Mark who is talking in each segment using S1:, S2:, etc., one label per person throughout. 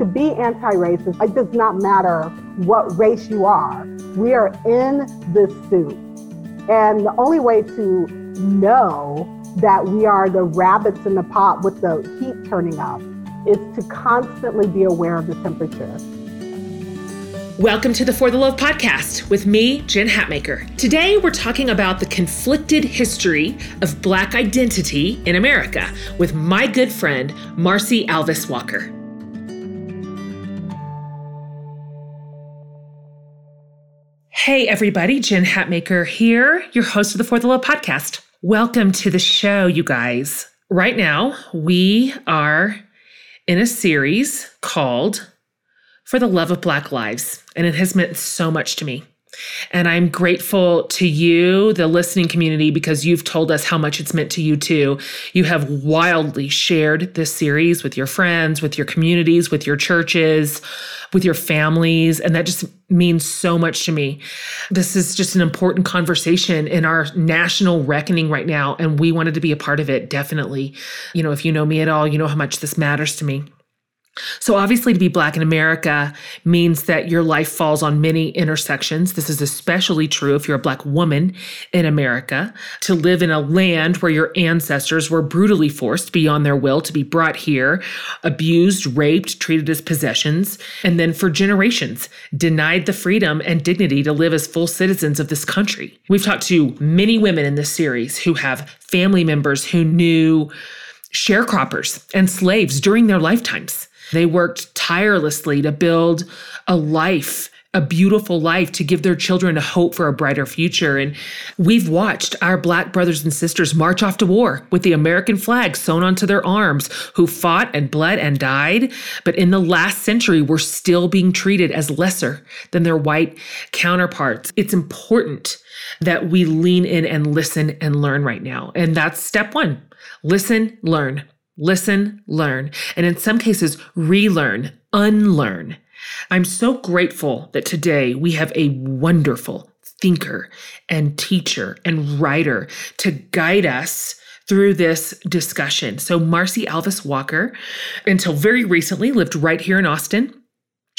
S1: to be anti racist, it does not matter what race you are. We are in this suit. And the only way to know that we are the rabbits in the pot with the heat turning up is to constantly be aware of the temperature.
S2: Welcome to the For the Love podcast with me, Jen Hatmaker. Today we're talking about the conflicted history of Black identity in America with my good friend, Marcy Alvis Walker. Hey, everybody, Jen Hatmaker here, your host of the For the Love podcast. Welcome to the show, you guys. Right now, we are in a series called for the love of Black lives. And it has meant so much to me. And I'm grateful to you, the listening community, because you've told us how much it's meant to you too. You have wildly shared this series with your friends, with your communities, with your churches, with your families. And that just means so much to me. This is just an important conversation in our national reckoning right now. And we wanted to be a part of it, definitely. You know, if you know me at all, you know how much this matters to me. So, obviously, to be Black in America means that your life falls on many intersections. This is especially true if you're a Black woman in America. To live in a land where your ancestors were brutally forced beyond their will to be brought here, abused, raped, treated as possessions, and then for generations denied the freedom and dignity to live as full citizens of this country. We've talked to many women in this series who have family members who knew sharecroppers and slaves during their lifetimes. They worked tirelessly to build a life, a beautiful life, to give their children a hope for a brighter future. And we've watched our Black brothers and sisters march off to war with the American flag sewn onto their arms, who fought and bled and died. But in the last century, were still being treated as lesser than their white counterparts. It's important that we lean in and listen and learn right now. And that's step one listen, learn listen, learn, and in some cases, relearn, unlearn. I'm so grateful that today we have a wonderful thinker and teacher and writer to guide us through this discussion. So, Marcy Alvis Walker, until very recently, lived right here in Austin.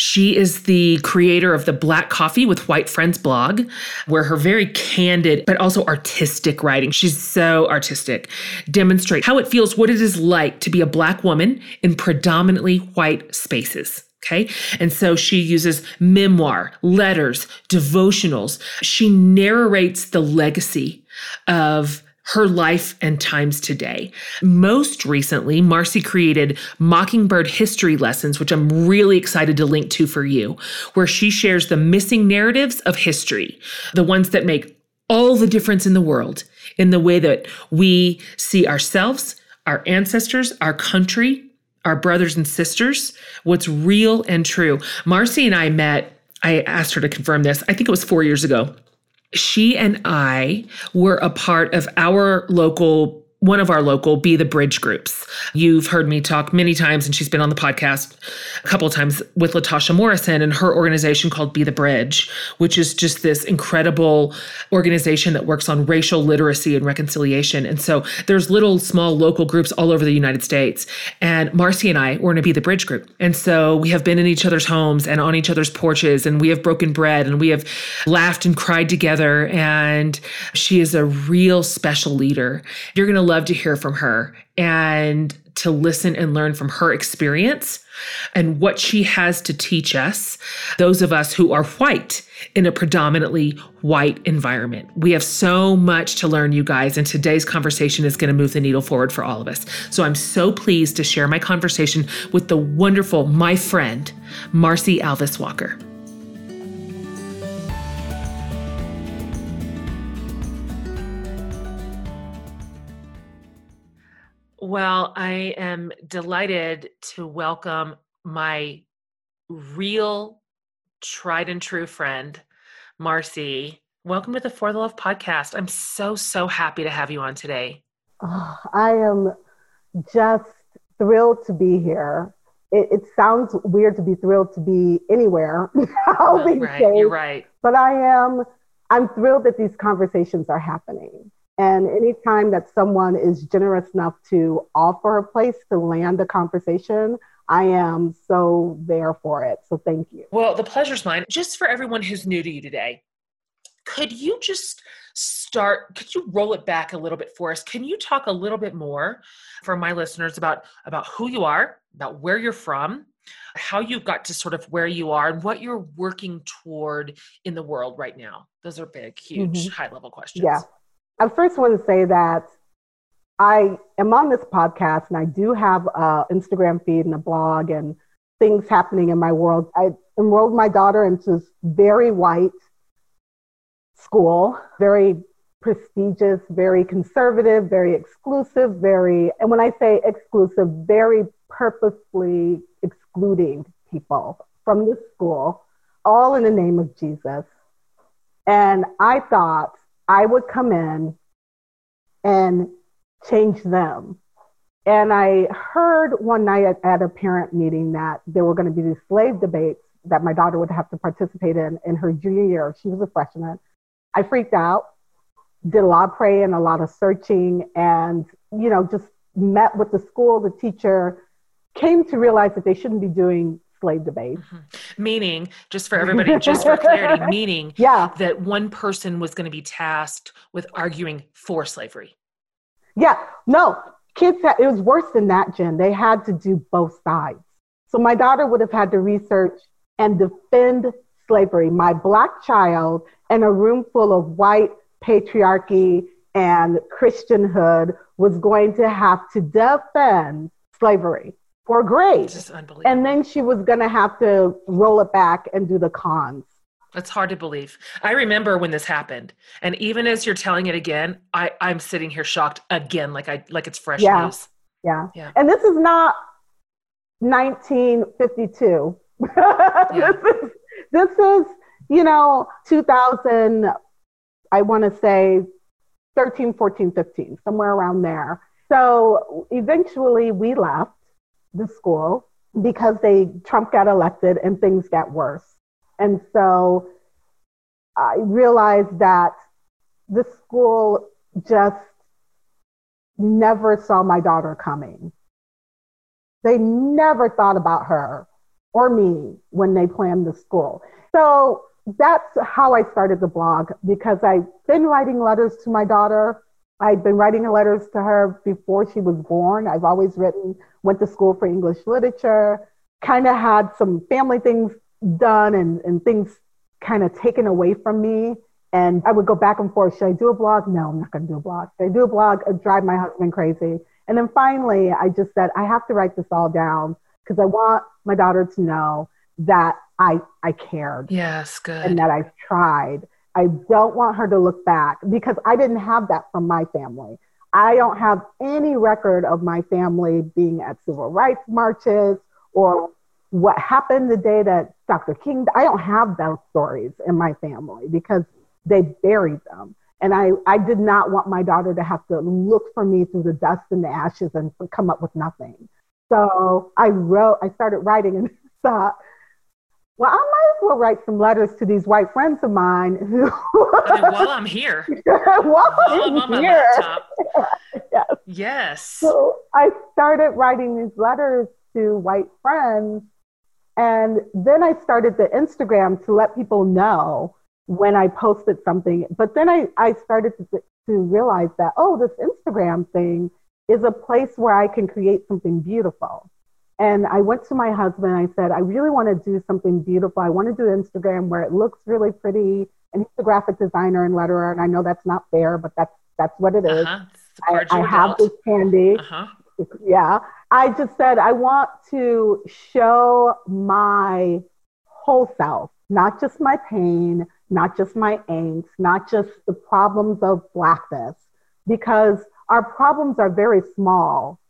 S2: She is the creator of the Black Coffee with White Friends blog, where her very candid but also artistic writing, she's so artistic, demonstrates how it feels what it is like to be a Black woman in predominantly white spaces. Okay. And so she uses memoir, letters, devotionals. She narrates the legacy of her life and times today. Most recently, Marcy created Mockingbird History Lessons, which I'm really excited to link to for you, where she shares the missing narratives of history, the ones that make all the difference in the world in the way that we see ourselves, our ancestors, our country, our brothers and sisters, what's real and true. Marcy and I met, I asked her to confirm this, I think it was four years ago she and I were a part of our local one of our local Be the Bridge groups. You've heard me talk many times, and she's been on the podcast a couple of times with Latasha Morrison and her organization called Be the Bridge, which is just this incredible organization that works on racial literacy and reconciliation. And so there's little small local groups all over the United States. And Marcy and I were in a Be the Bridge group. And so we have been in each other's homes and on each other's porches, and we have broken bread and we have laughed and cried together. And she is a real special leader. You're going to love to hear from her and to listen and learn from her experience and what she has to teach us, those of us who are white in a predominantly white environment. We have so much to learn, you guys, and today's conversation is going to move the needle forward for all of us. So I'm so pleased to share my conversation with the wonderful, my friend, Marcy Alvis Walker. Well, I am delighted to welcome my real, tried and true friend, Marcy. Welcome to the For the Love podcast. I'm so, so happy to have you on today.
S1: Oh, I am just thrilled to be here. It, it, sounds weird to be thrilled to be anywhere.
S2: I'll be right, you're right.
S1: But I am, I'm thrilled that these conversations are happening. And anytime that someone is generous enough to offer a place to land a conversation, I am so there for it. So thank you.
S2: Well, the pleasure's mine. Just for everyone who's new to you today, could you just start could you roll it back a little bit for us can you talk a little bit more for my listeners about about who you are about where you're from how you got to sort of where you are and what you're working toward in the world right now those are big huge mm-hmm. high level questions
S1: yeah i first want to say that i am on this podcast and i do have an instagram feed and a blog and things happening in my world i enrolled my daughter into this very white school, very prestigious, very conservative, very exclusive, very, and when I say exclusive, very purposefully excluding people from the school, all in the name of Jesus. And I thought I would come in and change them. And I heard one night at, at a parent meeting that there were going to be these slave debates that my daughter would have to participate in in her junior year. She was a freshman. I freaked out, did a lot of praying, a lot of searching, and, you know, just met with the school, the teacher, came to realize that they shouldn't be doing slave debates.
S2: Mm-hmm. Meaning, just for everybody, just for clarity, meaning yeah. that one person was going to be tasked with arguing for slavery.
S1: Yeah, no, kids, had, it was worse than that, Jen. They had to do both sides. So my daughter would have had to research and defend slavery. My black child in a room full of white patriarchy and Christianhood was going to have to defend slavery for grades. And then she was going to have to roll it back and do the cons.
S2: It's hard to believe. I remember when this happened, and even as you're telling it again, I, I'm sitting here shocked again, like I like it's fresh
S1: yeah.
S2: news.
S1: Yeah. yeah. And this is not 1952. Yeah. this is this is you know, 2000, I want to say 13, 14, 15, somewhere around there. So eventually we left the school because they Trump got elected and things got worse. And so I realized that the school just never saw my daughter coming. They never thought about her or me when they planned the school. So that's how I started the blog because I've been writing letters to my daughter. I'd been writing letters to her before she was born. I've always written, went to school for English literature, kind of had some family things done and, and things kind of taken away from me. And I would go back and forth. Should I do a blog? No, I'm not going to do a blog. Should I do a blog? I'd drive my husband crazy. And then finally, I just said, I have to write this all down because I want my daughter to know that I, I cared.
S2: Yes, good.
S1: And that I've tried. I don't want her to look back because I didn't have that from my family. I don't have any record of my family being at civil rights marches or what happened the day that Dr. King, I don't have those stories in my family because they buried them. And I, I did not want my daughter to have to look for me through the dust and the ashes and come up with nothing. So I wrote, I started writing and thought, well, I might as well write some letters to these white friends of mine who.
S2: Mean, uh, while I'm here.
S1: while, I'm, I'm here.
S2: yes. Yes.
S1: So I started writing these letters to white friends. And then I started the Instagram to let people know when I posted something. But then I, I started to, to realize that, oh, this Instagram thing is a place where I can create something beautiful. And I went to my husband. I said, I really want to do something beautiful. I want to do Instagram where it looks really pretty. And he's a graphic designer and letterer, and I know that's not fair, but that's that's what it is. Uh-huh. I, I have this candy. Uh-huh. Yeah. I just said I want to show my whole self, not just my pain, not just my angst, not just the problems of blackness, because our problems are very small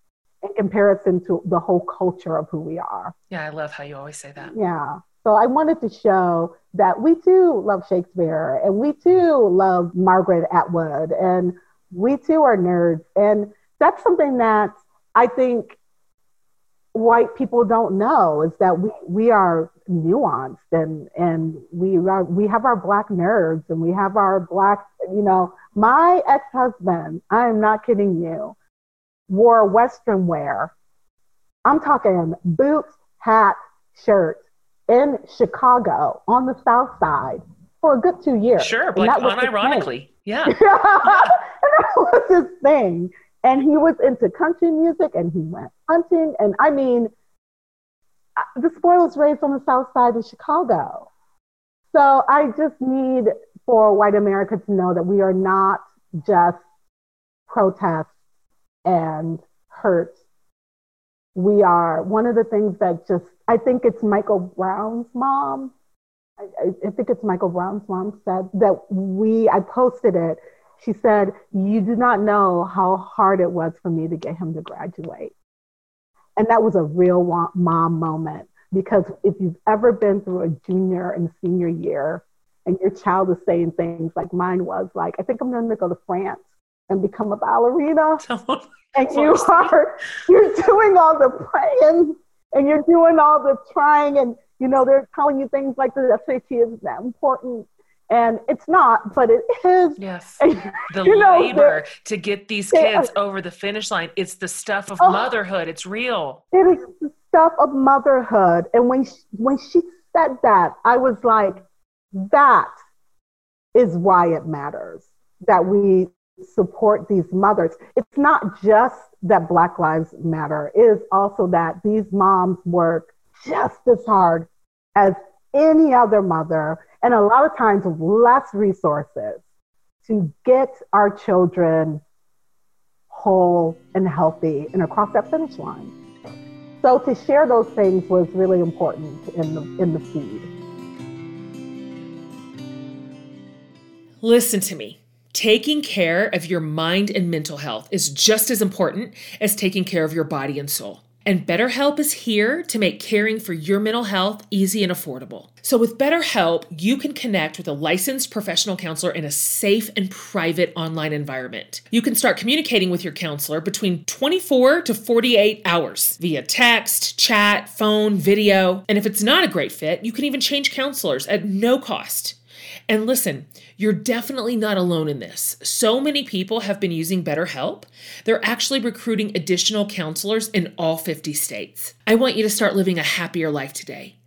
S1: in comparison to the whole culture of who we are.
S2: Yeah, I love how you always say that.
S1: Yeah. So I wanted to show that we too love Shakespeare and we too love Margaret Atwood and we too are nerds. And that's something that I think white people don't know is that we, we are nuanced and, and we are, we have our black nerds and we have our black, you know, my ex-husband, I am not kidding you, wore Western wear I'm talking boots, hat, shirt in Chicago on the South Side for a good two years.
S2: Sure, like unironically. Yeah.
S1: and that was his thing. And he was into country music and he went hunting. And I mean, uh, the spoils raised on the South Side of Chicago. So I just need for white America to know that we are not just protest and hurt. We are one of the things that just, I think it's Michael Brown's mom. I, I think it's Michael Brown's mom said that we, I posted it. She said, You do not know how hard it was for me to get him to graduate. And that was a real mom moment because if you've ever been through a junior and senior year and your child is saying things like mine was, like, I think I'm going to go to France and become a ballerina. and you are, you're doing all the praying and you're doing all the trying and, you know, they're telling you things like the SAT is that important and it's not, but it is.
S2: Yes. the you know, labor to get these kids over the finish line. It's the stuff of oh, motherhood. It's real.
S1: It is the stuff of motherhood. And when she, when she said that, I was like, that is why it matters that we support these mothers. It's not just that Black Lives Matter, it is also that these moms work just as hard as any other mother and a lot of times with less resources to get our children whole and healthy and across that finish line. So to share those things was really important in the in the feed.
S2: Listen to me. Taking care of your mind and mental health is just as important as taking care of your body and soul. And BetterHelp is here to make caring for your mental health easy and affordable. So, with BetterHelp, you can connect with a licensed professional counselor in a safe and private online environment. You can start communicating with your counselor between 24 to 48 hours via text, chat, phone, video. And if it's not a great fit, you can even change counselors at no cost. And listen, you're definitely not alone in this. So many people have been using BetterHelp. They're actually recruiting additional counselors in all 50 states. I want you to start living a happier life today.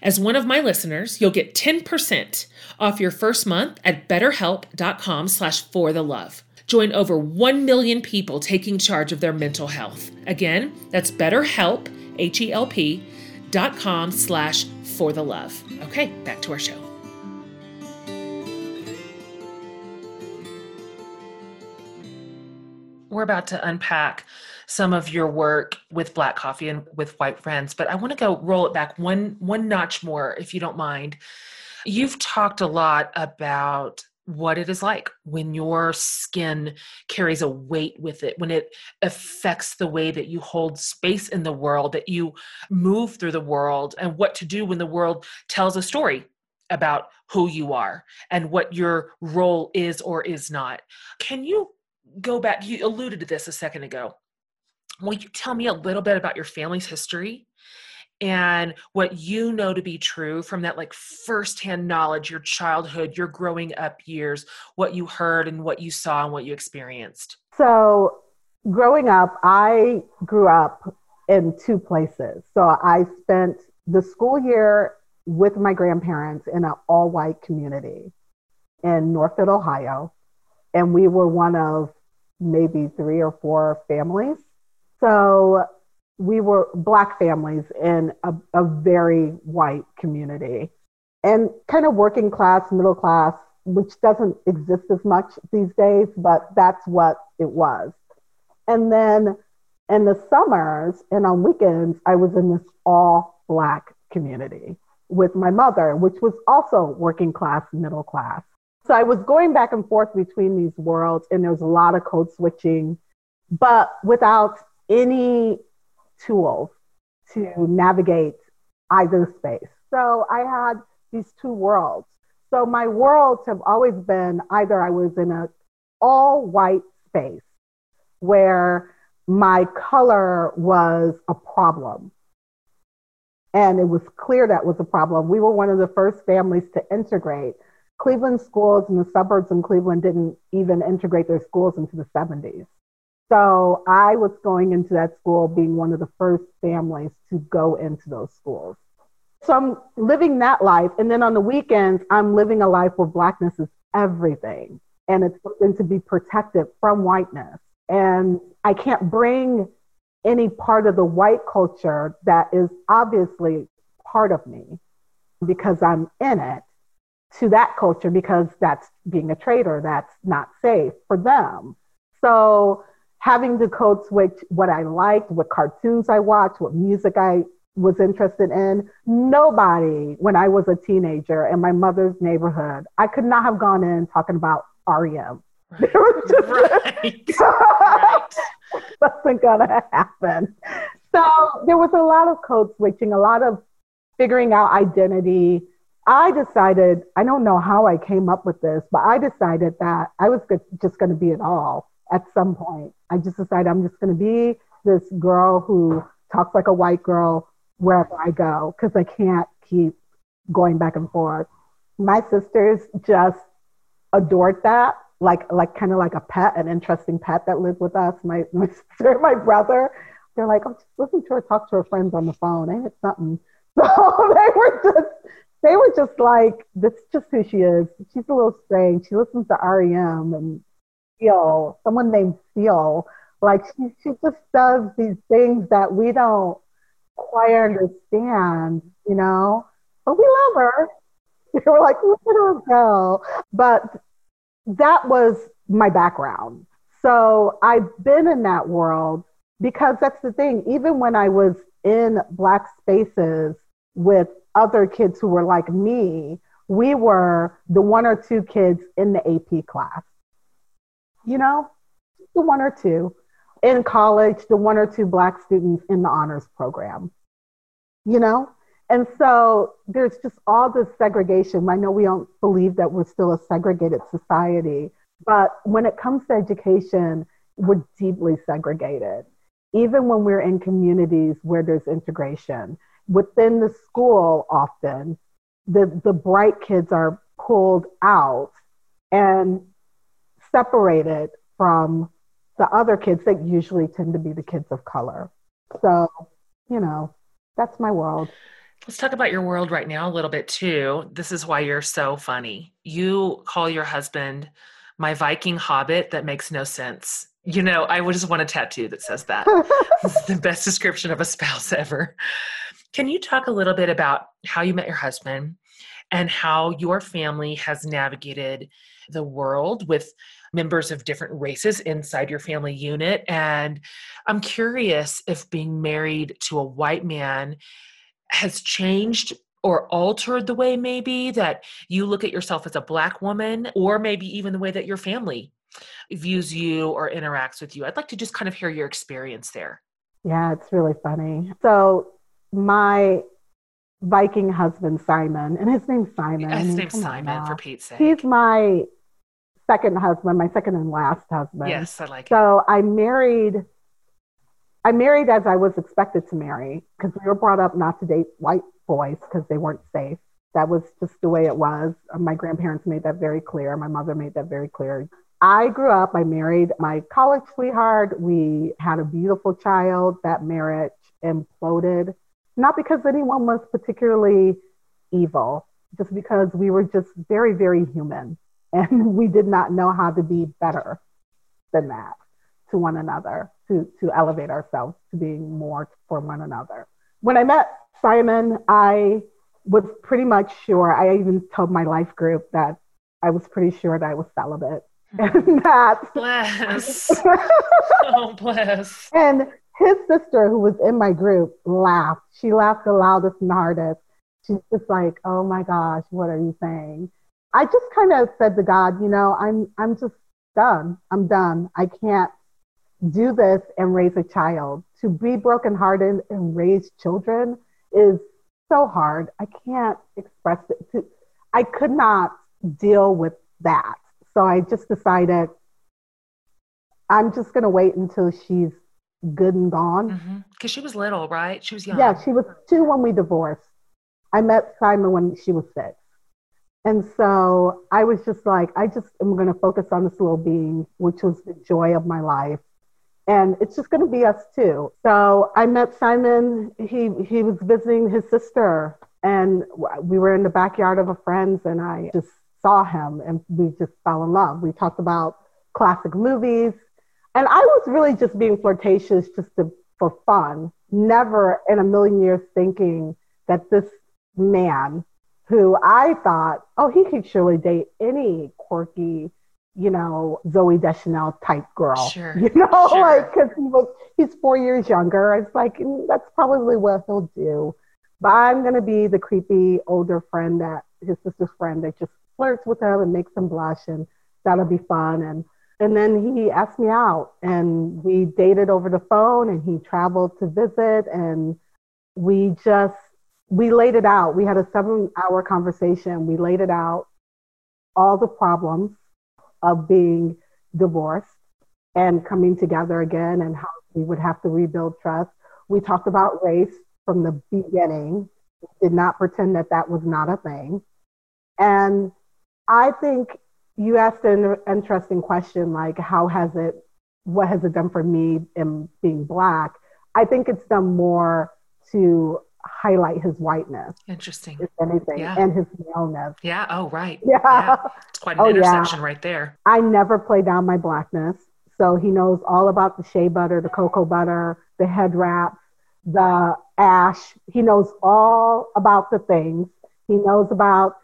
S2: As one of my listeners, you'll get 10% off your first month at betterhelp.com slash for the love. Join over 1 million people taking charge of their mental health. Again, that's betterhelp, H-E-L-P, dot com slash for the love. Okay, back to our show. We're about to unpack some of your work with black coffee and with white friends but i want to go roll it back one one notch more if you don't mind you've talked a lot about what it is like when your skin carries a weight with it, when it affects the way that you hold space in the world, that you move through the world, and what to do when the world tells a story about who you are and what your role is or is not. Can you go back, you alluded to this a second ago. Will you tell me a little bit about your family's history and what you know to be true from that like firsthand knowledge, your childhood, your growing up years, what you heard and what you saw and what you experienced?
S1: So, growing up, I grew up in two places. So, I spent the school year with my grandparents in an all white community in Northfield, Ohio. And we were one of maybe three or four families. So we were Black families in a, a very white community and kind of working class, middle class, which doesn't exist as much these days, but that's what it was. And then in the summers and on weekends, I was in this all Black community with my mother, which was also working class, middle class. So I was going back and forth between these worlds, and there was a lot of code switching, but without any tools to navigate either space. So I had these two worlds. So my worlds have always been either I was in a all white space where my color was a problem. And it was clear that was a problem. We were one of the first families to integrate. Cleveland schools and the suburbs in Cleveland didn't even integrate their schools into the 70s. So I was going into that school being one of the first families to go into those schools. So I'm living that life. And then on the weekends, I'm living a life where blackness is everything. And it's something to be protected from whiteness. And I can't bring any part of the white culture that is obviously part of me because I'm in it to that culture because that's being a traitor, that's not safe for them. So having to code switch what I liked, what cartoons I watched, what music I was interested in. Nobody, when I was a teenager in my mother's neighborhood, I could not have gone in talking about REM. There was just right. right. wasn't gonna happen. So there was a lot of code switching, a lot of figuring out identity. I decided, I don't know how I came up with this, but I decided that I was just going to be it all at some point. I just decided I'm just going to be this girl who talks like a white girl wherever I go because I can't keep going back and forth. My sisters just adored that, like like kind of like a pet, an interesting pet that lived with us. My my sister, my brother, they're like, oh, just listen to her talk to her friends on the phone. Ain't it something? So they were just they were just like, this is just who she is. She's a little strange. She listens to REM and Seal, someone named Seal. Like she, she just does these things that we don't quite understand, you know. But we love her. We were like, let her go. But that was my background. So I've been in that world because that's the thing. Even when I was in Black spaces with other kids who were like me, we were the one or two kids in the AP class. You know, the one or two in college, the one or two Black students in the honors program, you know? And so there's just all this segregation. I know we don't believe that we're still a segregated society, but when it comes to education, we're deeply segregated. Even when we're in communities where there's integration, within the school, often the, the bright kids are pulled out and separated from the other kids that usually tend to be the kids of color. So, you know, that's my world.
S2: Let's talk about your world right now a little bit too. This is why you're so funny. You call your husband my Viking hobbit that makes no sense. You know, I would just want a tattoo that says that. the best description of a spouse ever. Can you talk a little bit about how you met your husband and how your family has navigated the world with members of different races inside your family unit. And I'm curious if being married to a white man has changed or altered the way maybe that you look at yourself as a black woman, or maybe even the way that your family views you or interacts with you. I'd like to just kind of hear your experience there.
S1: Yeah, it's really funny. So, my Viking husband, Simon, and his name's Simon.
S2: His name's Simon, for Pete's sake.
S1: He's my second husband, my second and last husband.
S2: Yes, I like
S1: so
S2: it.
S1: I married I married as I was expected to marry because we were brought up not to date white boys because they weren't safe. That was just the way it was. Uh, my grandparents made that very clear. My mother made that very clear. I grew up, I married my college sweetheart. We had a beautiful child. That marriage imploded, not because anyone was particularly evil, just because we were just very, very human. And we did not know how to be better than that to one another, to, to elevate ourselves to being more for one another. When I met Simon, I was pretty much sure, I even told my life group that I was pretty sure that I was celibate. And that
S2: bless. oh bless.
S1: And his sister, who was in my group, laughed. She laughed the loudest and hardest. She's just like, "Oh my gosh, what are you saying?" I just kind of said to God, you know, I'm I'm just done. I'm done. I can't do this and raise a child. To be brokenhearted and raise children is so hard. I can't express it. I could not deal with that. So I just decided I'm just going to wait until she's good and gone.
S2: Because mm-hmm. she was little, right? She was young.
S1: Yeah, she was two when we divorced. I met Simon when she was six. And so I was just like, I just am going to focus on this little being, which was the joy of my life. and it's just going to be us two. So I met Simon. He he was visiting his sister, and we were in the backyard of a friend's, and I just saw him, and we just fell in love. We talked about classic movies, and I was really just being flirtatious, just to, for fun. Never in a million years thinking that this man, who I thought, oh, he could surely date any quirky you know, Zooey Deschanel type girl.
S2: Sure.
S1: You know,
S2: sure.
S1: like, because he was, he's four years younger. It's like, mm, that's probably what he'll do. But I'm going to be the creepy older friend that his sister's friend that just flirts with him and makes him blush. And that'll be fun. And, and then he asked me out and we dated over the phone and he traveled to visit and we just, we laid it out. We had a seven hour conversation. We laid it out, all the problems of being divorced and coming together again and how we would have to rebuild trust. We talked about race from the beginning, did not pretend that that was not a thing. And I think you asked an interesting question like, how has it, what has it done for me in being Black? I think it's done more to highlight his whiteness.
S2: Interesting.
S1: If anything,
S2: yeah.
S1: and his maleness.
S2: Yeah. Oh, right.
S1: Yeah. yeah.
S2: It's quite an oh, intersection yeah. right there.
S1: I never play down my blackness. So he knows all about the shea butter, the cocoa butter, the head wraps, the ash. He knows all about the things. He knows about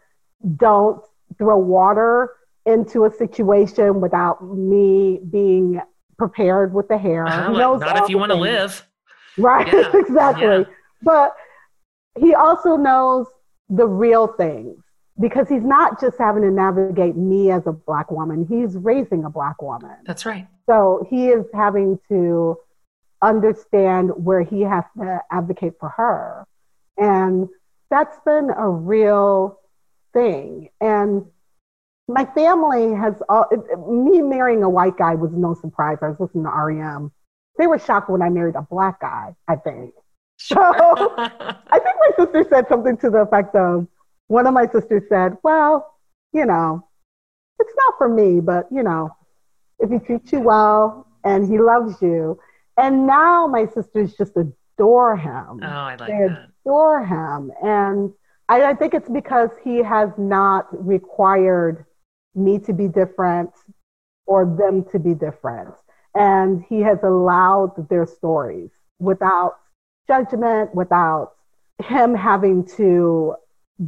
S1: don't throw water into a situation without me being prepared with the hair.
S2: Uh-huh, like, not if you want to live.
S1: Right, yeah. exactly. Yeah. But he also knows the real things because he's not just having to navigate me as a black woman, he's raising a black woman.
S2: That's right.
S1: So he is having to understand where he has to advocate for her. And that's been a real thing. And my family has all, me marrying a white guy was no surprise. I was listening to REM. They were shocked when I married a black guy, I think. So I think my sister said something to the effect of one of my sisters said, Well, you know, it's not for me, but you know, if he treats you well and he loves you. And now my sisters just adore him.
S2: Oh, I like
S1: they
S2: that.
S1: adore him. And I, I think it's because he has not required me to be different or them to be different. And he has allowed their stories without judgment, without him having to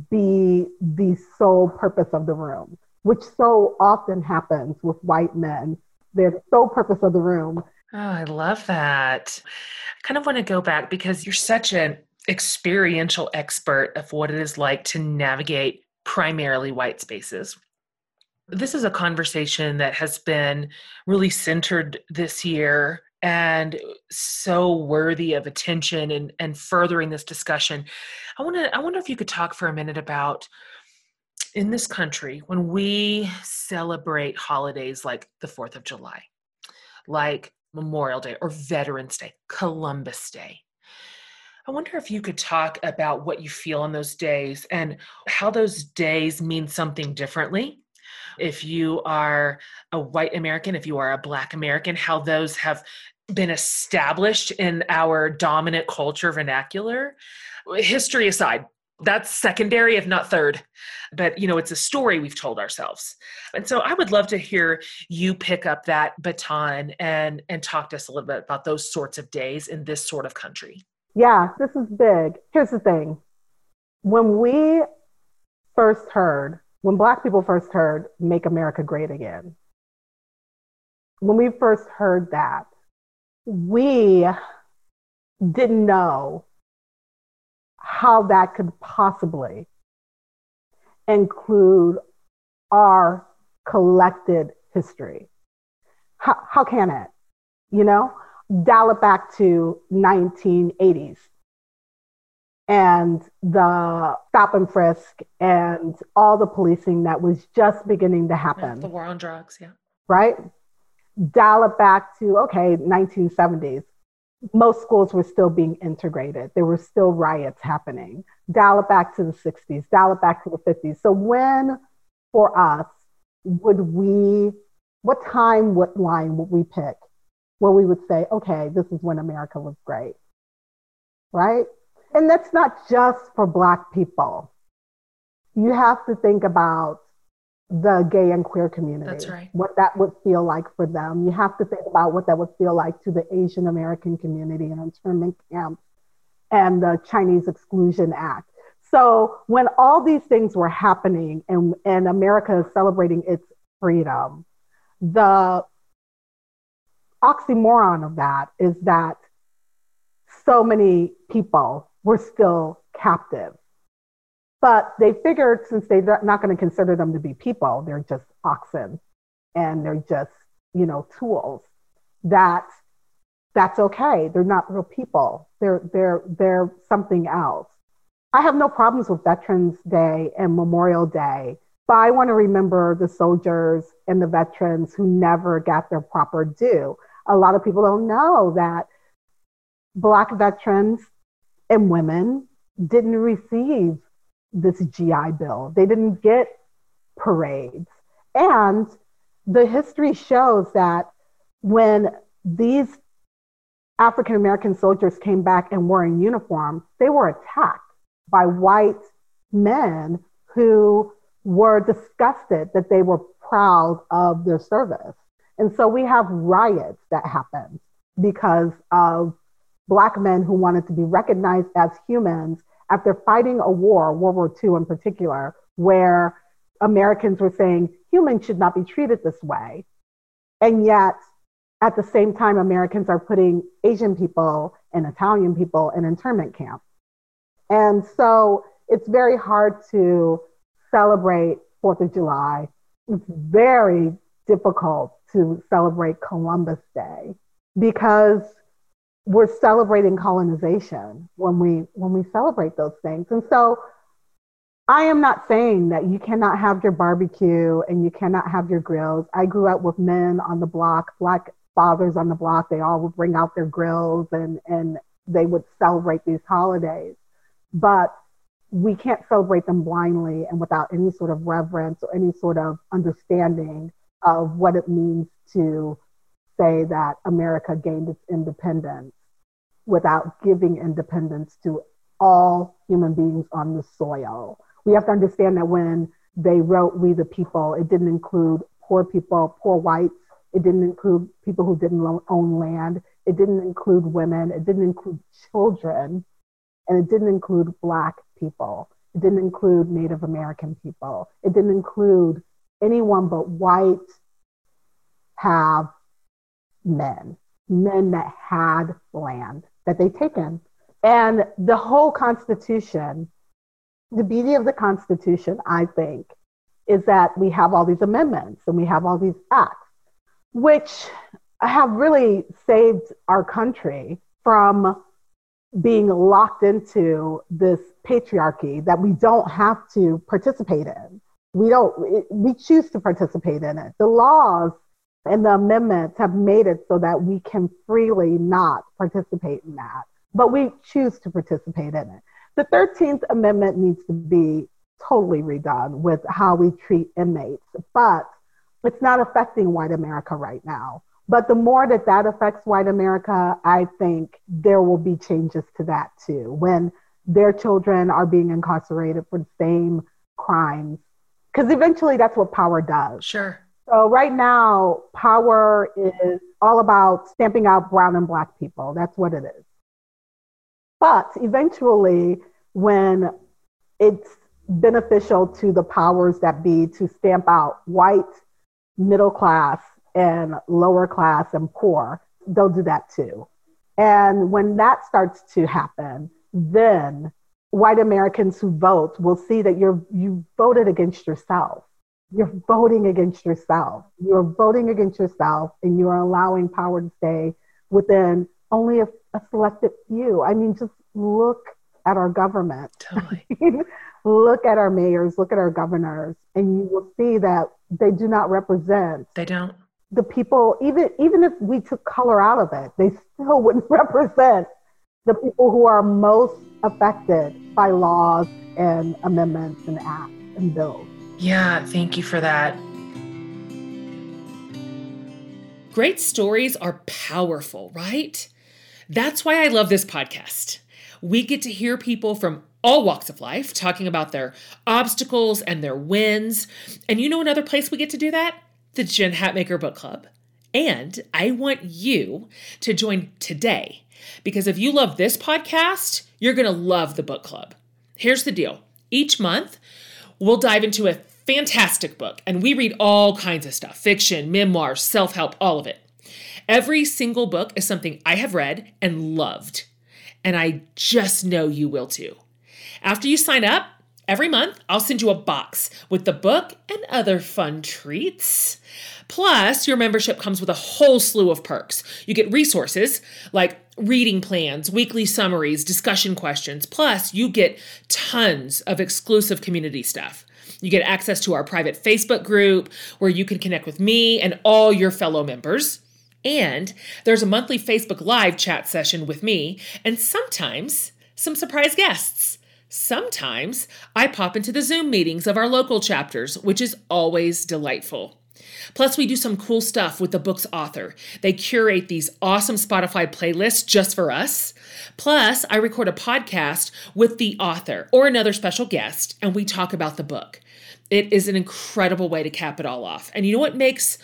S1: be the sole purpose of the room, which so often happens with white men. They're the sole purpose of the room.
S2: Oh, I love that. I kind of want to go back because you're such an experiential expert of what it is like to navigate primarily white spaces. This is a conversation that has been really centered this year and so worthy of attention and, and furthering this discussion. I want to I wonder if you could talk for a minute about in this country when we celebrate holidays like the 4th of July, like Memorial Day or Veterans Day, Columbus Day. I wonder if you could talk about what you feel on those days and how those days mean something differently if you are a white American, if you are a black American, how those have been established in our dominant culture vernacular. History aside, that's secondary if not third. But you know it's a story we've told ourselves. And so i would love to hear you pick up that baton and and talk to us a little bit about those sorts of days in this sort of country.
S1: Yeah this is big. Here's the thing. When we first heard when black people first heard make america great again when we first heard that we didn't know how that could possibly include our collected history. How, how can it? You know, dial it back to 1980s and the stop and frisk and all the policing that was just beginning to happen.
S2: The war on drugs, yeah.
S1: Right? dial it back to, okay, 1970s. Most schools were still being integrated. There were still riots happening. Dial it back to the 60s, dial it back to the 50s. So, when for us would we, what time, what line would we pick where we would say, okay, this is when America was great, right? And that's not just for Black people. You have to think about the gay and queer community.
S2: That's right.
S1: What that would feel like for them. You have to think about what that would feel like to the Asian American community and internment camps and the Chinese Exclusion Act. So when all these things were happening and, and America is celebrating its freedom, the oxymoron of that is that so many people were still captive but they figured since they're not going to consider them to be people, they're just oxen and they're just, you know, tools, that that's okay. They're not real people. They're, they're, they're something else. I have no problems with Veterans Day and Memorial Day, but I want to remember the soldiers and the veterans who never got their proper due. A lot of people don't know that Black veterans and women didn't receive this GI Bill. They didn't get parades. And the history shows that when these African American soldiers came back and were in uniform, they were attacked by white men who were disgusted that they were proud of their service. And so we have riots that happened because of Black men who wanted to be recognized as humans after fighting a war, World War II in particular, where Americans were saying humans should not be treated this way. And yet, at the same time, Americans are putting Asian people and Italian people in internment camps. And so it's very hard to celebrate Fourth of July. It's very difficult to celebrate Columbus Day because we're celebrating colonization when we when we celebrate those things. And so I am not saying that you cannot have your barbecue and you cannot have your grills. I grew up with men on the block, black fathers on the block. They all would bring out their grills and and they would celebrate these holidays. But we can't celebrate them blindly and without any sort of reverence or any sort of understanding of what it means to say that America gained its independence without giving independence to all human beings on the soil. We have to understand that when they wrote We the People, it didn't include poor people, poor whites. It didn't include people who didn't own land. It didn't include women. It didn't include children. And it didn't include Black people. It didn't include Native American people. It didn't include anyone but white, have men, men that had land that they'd taken. And the whole Constitution, the beauty of the Constitution, I think, is that we have all these amendments and we have all these acts, which have really saved our country from being locked into this patriarchy that we don't have to participate in. We don't, we choose to participate in it. The laws and the amendments have made it so that we can freely not participate in that, but we choose to participate in it. The 13th Amendment needs to be totally redone with how we treat inmates, but it's not affecting white America right now. But the more that that affects white America, I think there will be changes to that too. When their children are being incarcerated for the same crimes, because eventually that's what power does.
S2: Sure.
S1: So right now, power is all about stamping out brown and black people. That's what it is. But eventually, when it's beneficial to the powers that be to stamp out white, middle class, and lower class and poor, they'll do that too. And when that starts to happen, then white Americans who vote will see that you're you voted against yourself you're voting against yourself. You're voting against yourself and you're allowing power to stay within only a, a selected few. I mean, just look at our government.
S2: Totally.
S1: look at our mayors, look at our governors, and you will see that they do not represent.
S2: They don't.
S1: The people, even even if we took color out of it, they still wouldn't represent the people who are most affected by laws and amendments and acts and bills.
S2: Yeah, thank you for that. Great stories are powerful, right? That's why I love this podcast. We get to hear people from all walks of life talking about their obstacles and their wins. And you know another place we get to do that? The Jen Hatmaker Book Club. And I want you to join today because if you love this podcast, you're going to love the book club. Here's the deal each month, we'll dive into a fantastic book and we read all kinds of stuff fiction, memoirs, self help, all of it. Every single book is something I have read and loved, and I just know you will too. After you sign up, every month I'll send you a box with the book and other fun treats. Plus, your membership comes with a whole slew of perks. You get resources like reading plans, weekly summaries, discussion questions. Plus, you get tons of exclusive community stuff. You get access to our private Facebook group where you can connect with me and all your fellow members. And there's a monthly Facebook Live chat session with me, and sometimes some surprise guests. Sometimes I pop into the Zoom meetings of our local chapters, which is always delightful. Plus, we do some cool stuff with the book's author. They curate these awesome Spotify playlists just for us. Plus, I record a podcast with the author or another special guest, and we talk about the book. It is an incredible way to cap it all off. And you know what makes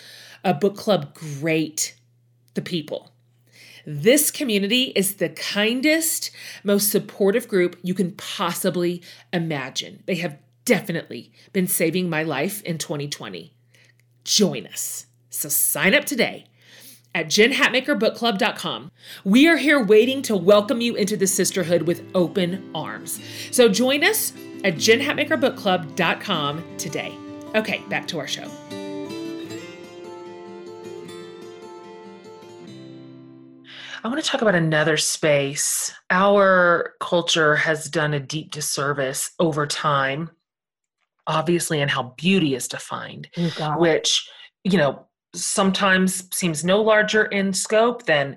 S2: a book club great? The people. This community is the kindest, most supportive group you can possibly imagine. They have definitely been saving my life in 2020 join us. So sign up today at jenhatmakerbookclub.com. We are here waiting to welcome you into the sisterhood with open arms. So join us at jenhatmakerbookclub.com today. Okay, back to our show. I want to talk about another space. Our culture has done a deep disservice over time obviously and how beauty is defined, oh, which, you know, sometimes seems no larger in scope than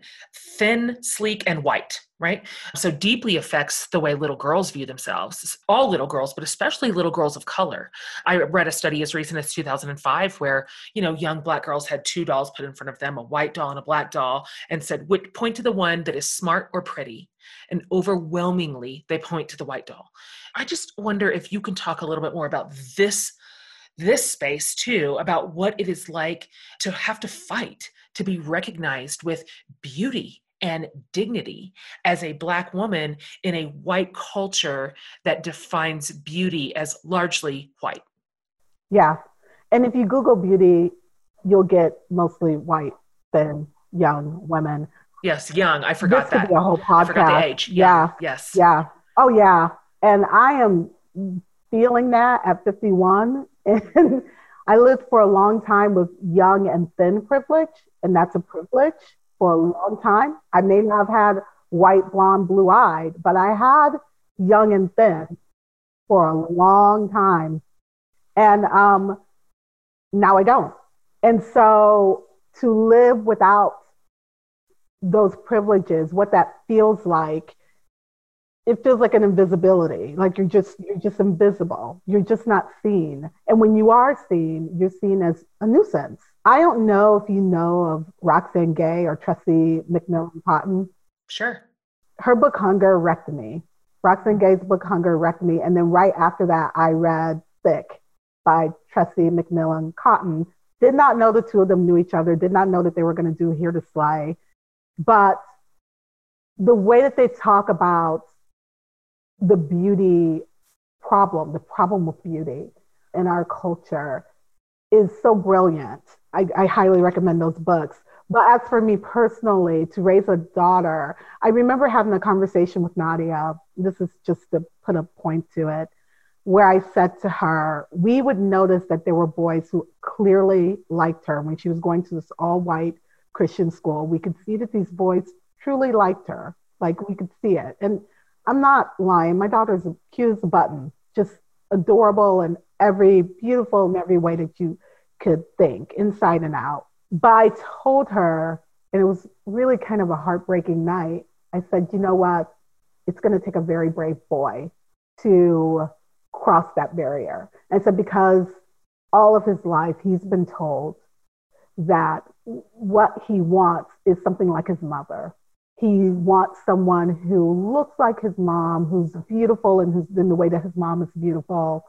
S2: thin, sleek, and white, right? So deeply affects the way little girls view themselves. All little girls, but especially little girls of color. I read a study as recent as 2005 where, you know, young black girls had two dolls put in front of them, a white doll and a black doll, and said, point to the one that is smart or pretty. And overwhelmingly, they point to the white doll. I just wonder if you can talk a little bit more about this this space too about what it is like to have to fight to be recognized with beauty and dignity as a black woman in a white culture that defines beauty as largely white.
S1: Yeah. And if you Google beauty, you'll get mostly white than young women.
S2: Yes, young. I forgot
S1: this
S2: that.
S1: Could be a whole podcast. I
S2: forgot the age.
S1: Yeah.
S2: yeah. Yes.
S1: Yeah. Oh yeah. And I am feeling that at 51. And I lived for a long time with young and thin privilege, and that's a privilege for a long time. I may not have had white, blonde, blue eyed, but I had young and thin for a long time. And um, now I don't. And so to live without those privileges, what that feels like it feels like an invisibility like you're just you're just invisible you're just not seen and when you are seen you're seen as a nuisance i don't know if you know of roxane gay or tressie mcmillan cottom
S2: sure.
S1: Her book hunger wrecked me. Roxane gay's book hunger wrecked me. And then right after that i read thick by tressie mcmillan cottom did not know the two of them knew each other. Did not know that they were going to do Hear to Slay. But the way that they talk about the beauty problem, the problem with beauty in our culture is so brilliant. I, I, highly recommend those books. But as for me personally, to raise a daughter, I remember having a conversation with Nadia. This is just to put a point to it, where I said to her, we would notice that there were boys who clearly liked her when she was going to this all white Christian school. We could see that these boys truly liked her. Like we could see it. And I'm not lying. My daughter's cute as a button, just adorable and every beautiful in every way that you could think, inside and out. But I told her, and it was really kind of a heartbreaking night. I said, you know what? It's going to take a very brave boy to cross that barrier. And I said, because all of his life, he's been told that what he wants is something like his mother. He wants someone who looks like his mom, who's beautiful and who's in the way that his mom is beautiful,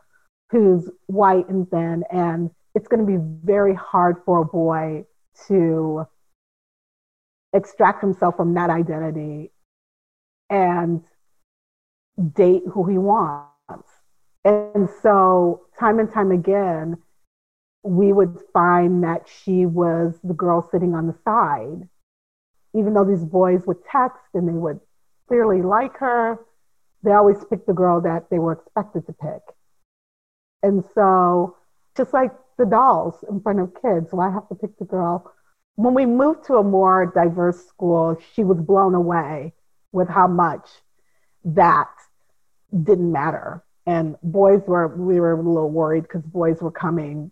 S1: who's white and thin. And it's going to be very hard for a boy to extract himself from that identity and date who he wants. And so, time and time again, we would find that she was the girl sitting on the side. Even though these boys would text and they would clearly like her, they always picked the girl that they were expected to pick. And so, just like the dolls in front of kids, well, I have to pick the girl. When we moved to a more diverse school, she was blown away with how much that didn't matter. And boys were, we were a little worried because boys were coming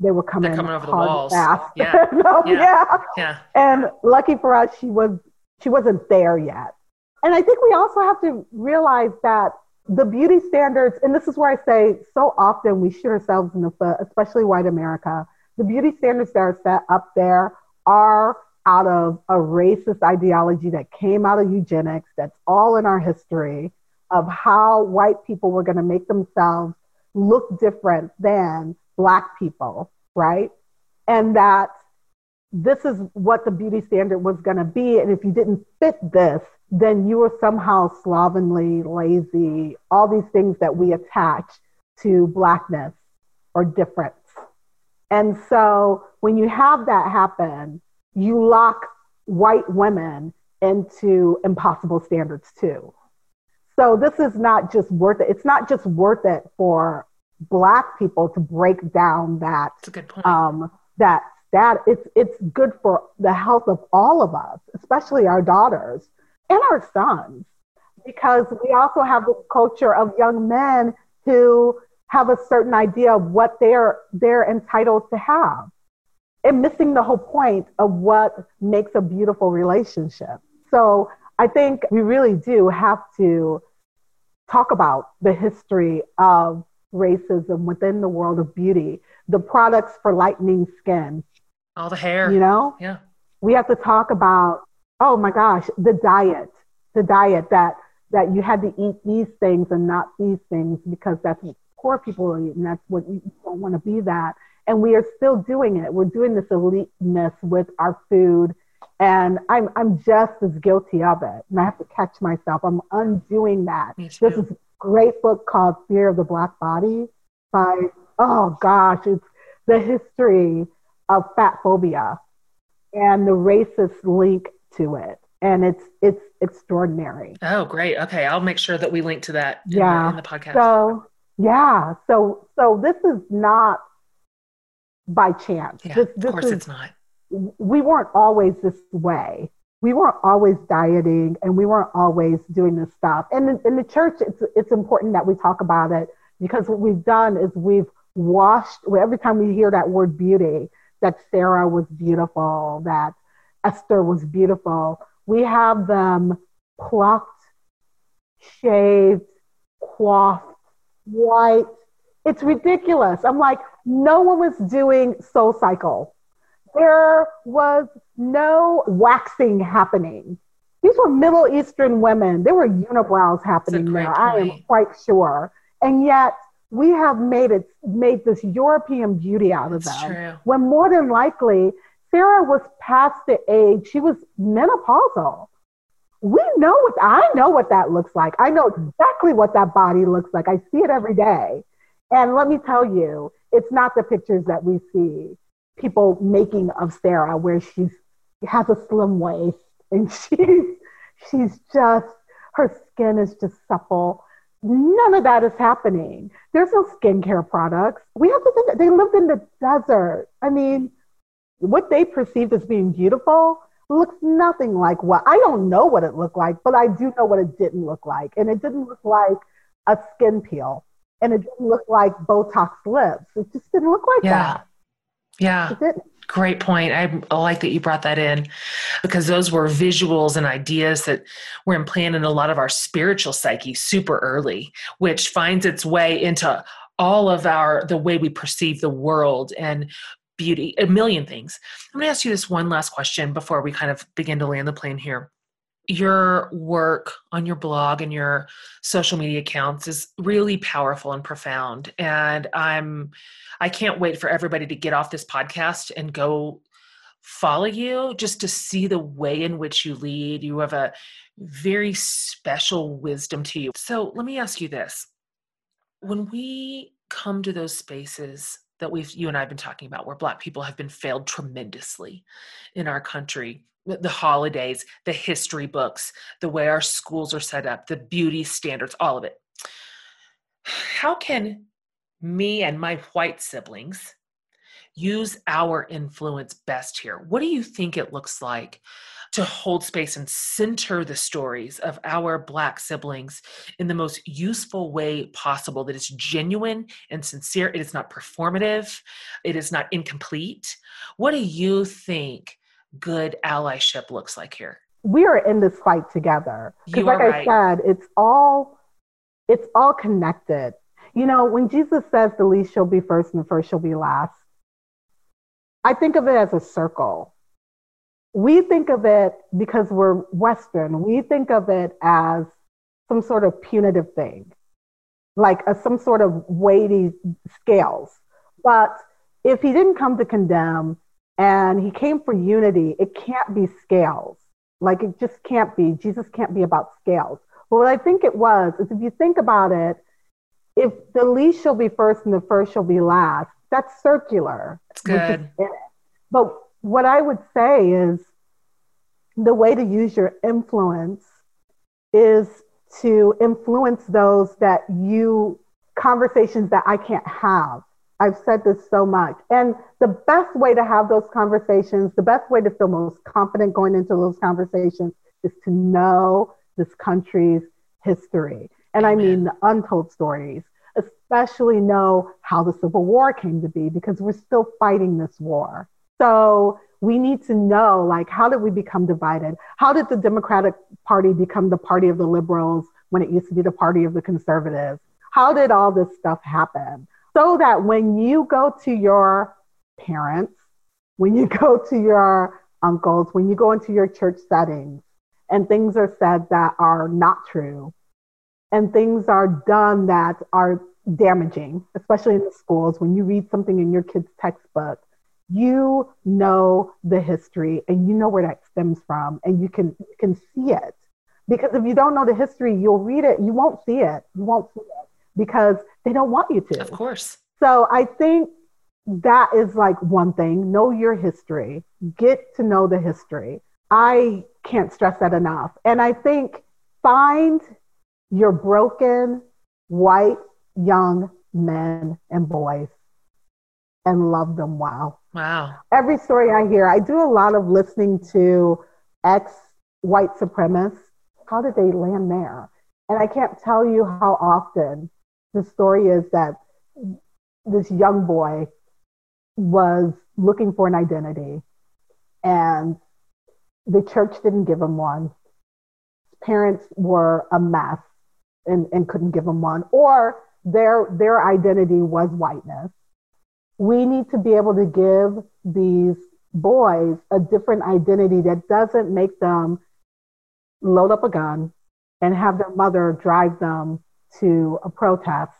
S1: they were coming,
S2: They're coming over the walls.
S1: Fast.
S2: Yeah.
S1: no,
S2: yeah.
S1: yeah.
S2: Yeah.
S1: And lucky for us, she was she wasn't there yet. And I think we also have to realize that the beauty standards, and this is where I say so often we shoot ourselves in the foot, especially white America. The beauty standards that are set up there are out of a racist ideology that came out of eugenics, that's all in our history of how white people were going to make themselves look different than Black people, right? And that this is what the beauty standard was going to be. And if you didn't fit this, then you were somehow slovenly, lazy, all these things that we attach to Blackness or difference. And so when you have that happen, you lock white women into impossible standards too. So this is not just worth it. It's not just worth it for black people to break down that
S2: That's a good point.
S1: um, that that it's it's good for the health of all of us, especially our daughters and our sons, because we also have this culture of young men who have a certain idea of what they're they're entitled to have, and missing the whole point of what makes a beautiful relationship. So I think we really do have to talk about the history of racism within the world of beauty, the products for lightening skin.
S2: All the hair.
S1: You know?
S2: Yeah.
S1: We have to talk about, oh my gosh, the diet, the diet that that you had to eat these things and not these things because that's what poor people eat and that's what you don't want to be that. And we are still doing it. We're doing this eliteness with our food. And I'm I'm just as guilty of it. And I have to catch myself. I'm undoing that. This is great book called Fear of the Black Body by, oh gosh, it's the history of fat phobia and the racist link to it. And it's it's extraordinary.
S2: Oh, great. Okay. I'll make sure that we link to that in,
S1: Yeah.
S2: the, in the podcast.
S1: So yeah, so so this is not by chance.
S2: yeah,
S1: this
S2: of course
S1: is
S2: it's not.
S1: we weren't always this way. We weren't always dieting and we weren't always doing this stuff. And in, the church, it's, it's important that we talk about it because what we've done is we've washed, every time we hear that word beauty, that Sarah was beautiful, that Esther was beautiful, we have them plucked, shaved, coiffed, white. It's ridiculous. I'm like, no one was doing SoulCycle there was no waxing happening. These were Middle Eastern women. There were unibrows happening there. I am quite sure. And yet we have made it made this European beauty out of
S2: That's
S1: them.
S2: true.
S1: When more than likely Sarah was past the age, she was menopausal. We know what I know what that looks like. I know exactly what that body looks like. I see it every day. And let me tell you, it's not the pictures that we see people making of Sarah where she's has a slim waist and she's she's just her skin is just supple. None of that is happening. There's no skincare products. We have to think they lived in the desert. I mean, what they perceived as being beautiful looks nothing like what I don't know what it looked like, but I do know what it didn't look like. And it didn't look like a skin peel. And it didn't look like Botox lips. It just didn't look like
S2: Yeah.
S1: that.
S2: Yeah.
S1: It didn't.
S2: Great point. I like that you brought that in because those were visuals and ideas that were implanted in a lot of our spiritual psyche super early, which finds its way into all of our the way we perceive the world and beauty, a million things. I'm going to ask you this one last question before we kind of begin to land the plane here. Your work on your blog and your social media accounts is really powerful and profound. And I'm, I can't wait for everybody to get off this podcast and go follow you just to see the way in which you lead. You have a very special wisdom to you. So let me ask you this. When we come to those spaces that we've you and I've been talking about where black people have been failed tremendously in our country. The holidays the history books the way our schools are set up the beauty standards all of it. How can me and my white siblings use our influence best here? What do you think it looks like to hold space and center the stories of our Black siblings in the most useful way possible that is genuine and sincere. It is not performative, it is not incomplete. What do you think good allyship looks like here?
S1: We are in this fight together. Because, like right. I said, it's all it's all connected. You know, when Jesus says the least shall be first and the first shall be last, I think of it as a circle we think of it because we're Western, we think of it as some sort of punitive thing, like a, some sort of weighty scales. But if he didn't come to condemn and he came for unity, it can't be scales. Like it just can't be. Jesus can't be about scales. But what I think it was is if you think about it, if the least shall be first and the first shall be last, that's circular.
S2: It's good.
S1: But what I would say is the way to use your influence is to influence those that you conversations that I can't have. I've said this so much. And the best way to have those conversations, the best way to feel most confident going into those conversations is to know this country's history. And I mean the untold stories, especially know how the Civil War came to be because we're still fighting this war. So we need to know like how did we become divided? How did the Democratic Party become the party of the liberals when it used to be the party of the conservatives? How did all this stuff happen? So that when you go to your parents, when you go to your uncles, when you go into your church settings, and things are said that are not true, and things are done that are damaging, especially in the schools, when you read something in your kid's textbook you know the history and you know where that stems from and you can you can see it. Because if you don't know the history you'll read it. You won't see it. You won't see it because they don't want you to.
S2: Of course.
S1: So i think that is like one thing. Know your history. Get to know the history. I can't stress that enough. And i think find your broken white young men and boys and love them well
S2: Wow.
S1: Every story I hear, I do a lot of listening to ex white supremacists. How did they land there? And I can't tell you how often the story is that this young boy was looking for an identity and the church didn't give him one. Parents were a mess and, and couldn't give him one, or their their identity was whiteness we need to be able to give these boys a different identity that doesn't make them load up a gun and have their mother drive them to a protest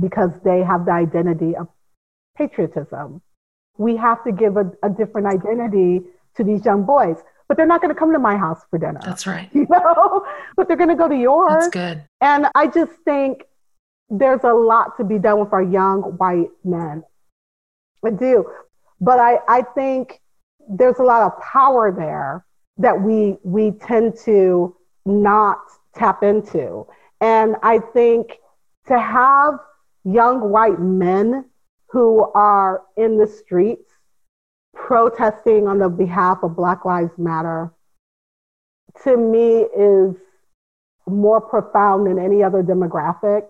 S1: because they have the identity of patriotism. We have to give a, a different identity to these young boys, but they're not going to come to my house for dinner.
S2: That's right.
S1: You know, but they're going to go to yours.
S2: That's good.
S1: And I just think there's a lot to be done with our young white men I do. But I, I think there's a lot of power there that we we tend to not tap into. And I think to have young white men who are in the streets protesting on the behalf of Black Lives Matter to me is more profound than any other demographic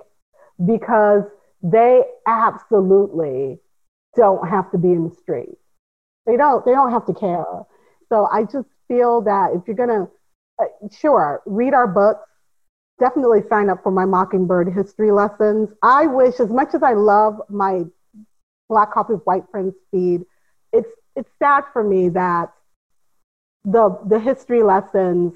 S1: because they absolutely don't have to be in the street. They don't. They don't have to care. So I just feel that if you're gonna, uh, sure, read our books. Definitely sign up for my Mockingbird history lessons. I wish, as much as I love my Black Coffee White Friends feed, it's it's sad for me that the the history lessons